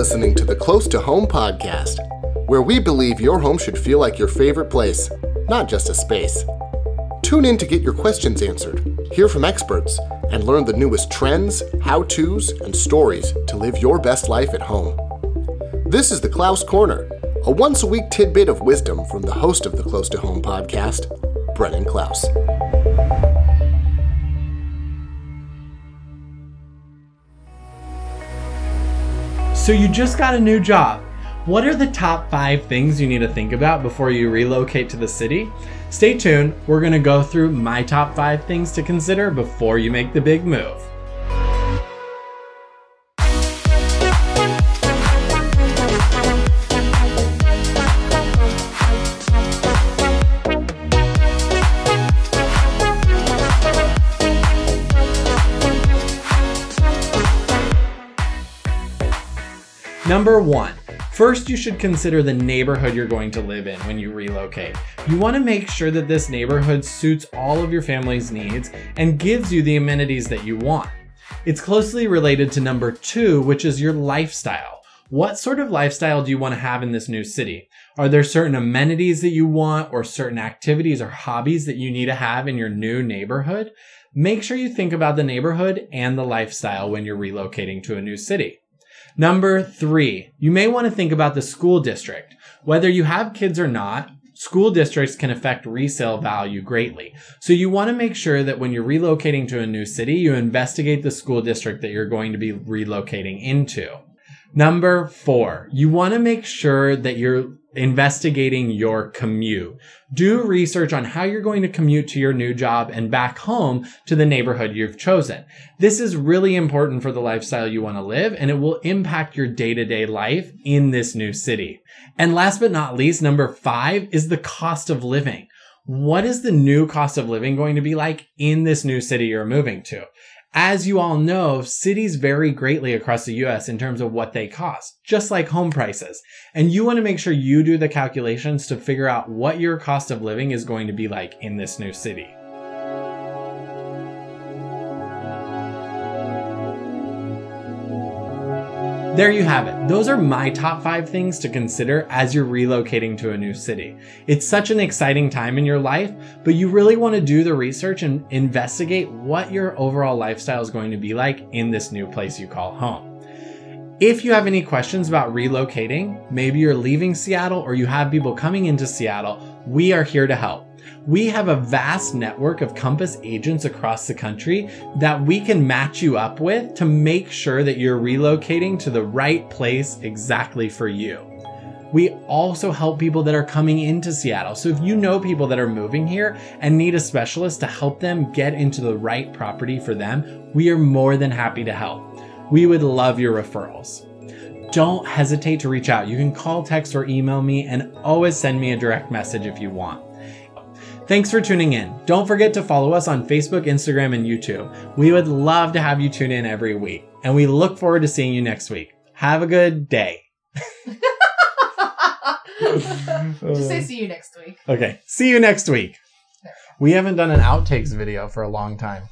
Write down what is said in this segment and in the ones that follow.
listening to the Close to Home podcast, where we believe your home should feel like your favorite place, not just a space. Tune in to get your questions answered, hear from experts, and learn the newest trends, how to's, and stories to live your best life at home. This is the Klaus Corner, a once a week tidbit of wisdom from the host of the Close to Home podcast, Brennan Klaus. So you just got a new job. What are the top five things you need to think about before you relocate to the city? Stay tuned. We're to go through my top five things to consider before you make the big move. Number one, first you should consider the neighborhood you're going to live in when you relocate. You want to make sure that this neighborhood suits all of your family's needs and gives you the amenities that you want. It's closely related to number two, which is your lifestyle. What sort of lifestyle do you want to have in this new city? Are there certain amenities that you want or certain activities or hobbies that you need to have in your new neighborhood? Make sure you think about the neighborhood and the lifestyle when you're relocating to a new city. Number three, you may want to think about the school district. Whether you have kids or not, school districts can affect resale value greatly. So you want to make sure that when you're relocating to a new city, you investigate the school district that you're going to be relocating into. Number four, you want to make sure that you're investigating your commute. Do research on how you're going to commute to your new job and back home to the neighborhood you've chosen. This is really important for the lifestyle you want to live and it will impact your day to day life in this new city. And last but not least, number five is the cost of living. What is the new cost of living going to be like in this new city you're moving to? As you all know, cities vary greatly across the US in terms of what they cost, just like home prices. And you want to make sure you do the calculations to figure out what your cost of living is going to be like in this new city. There you have it. Those are my top five things to consider as you're relocating to a new city. It's such an exciting time in your life, but you really want to do the research and investigate what your overall lifestyle is going to be like in this new place you call home. If you have any questions about relocating, maybe you're leaving Seattle or you have people coming into Seattle, we are here to help. We have a vast network of Compass agents across the country that we can match you up with to make sure that you're relocating to the right place exactly for you. We also help people that are coming into Seattle. So if you know people that are moving here and need a specialist to help them get into the right property for them, we are more than happy to help. We would love your referrals. Don't hesitate to reach out. You can call, text, or email me and always send me a direct message if you want. Thanks for tuning in. Don't forget to follow us on Facebook, Instagram, and YouTube. We would love to have you tune in every week, and we look forward to seeing you next week. Have a good day. Just say see you next week. Okay, see you next week. We haven't done an outtakes video for a long time.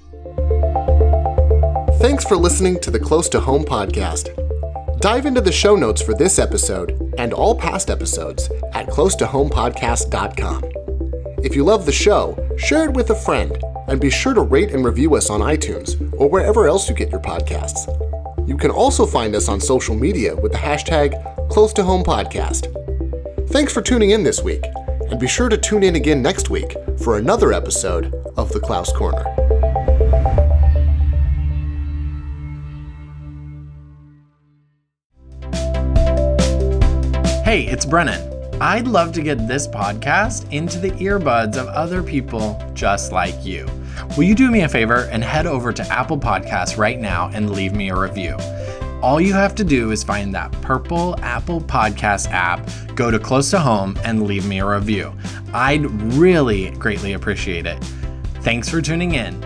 Thanks for listening to the Close to Home podcast. Dive into the show notes for this episode and all past episodes at closetohomepodcast.com. If you love the show, share it with a friend, and be sure to rate and review us on iTunes or wherever else you get your podcasts. You can also find us on social media with the hashtag Close to Home Podcast. Thanks for tuning in this week, and be sure to tune in again next week for another episode of The Klaus Corner. Hey, it's Brennan. I'd love to get this podcast into the earbuds of other people just like you. Will you do me a favor and head over to Apple Podcasts right now and leave me a review? All you have to do is find that purple Apple Podcast app, go to Close to Home, and leave me a review. I'd really greatly appreciate it. Thanks for tuning in.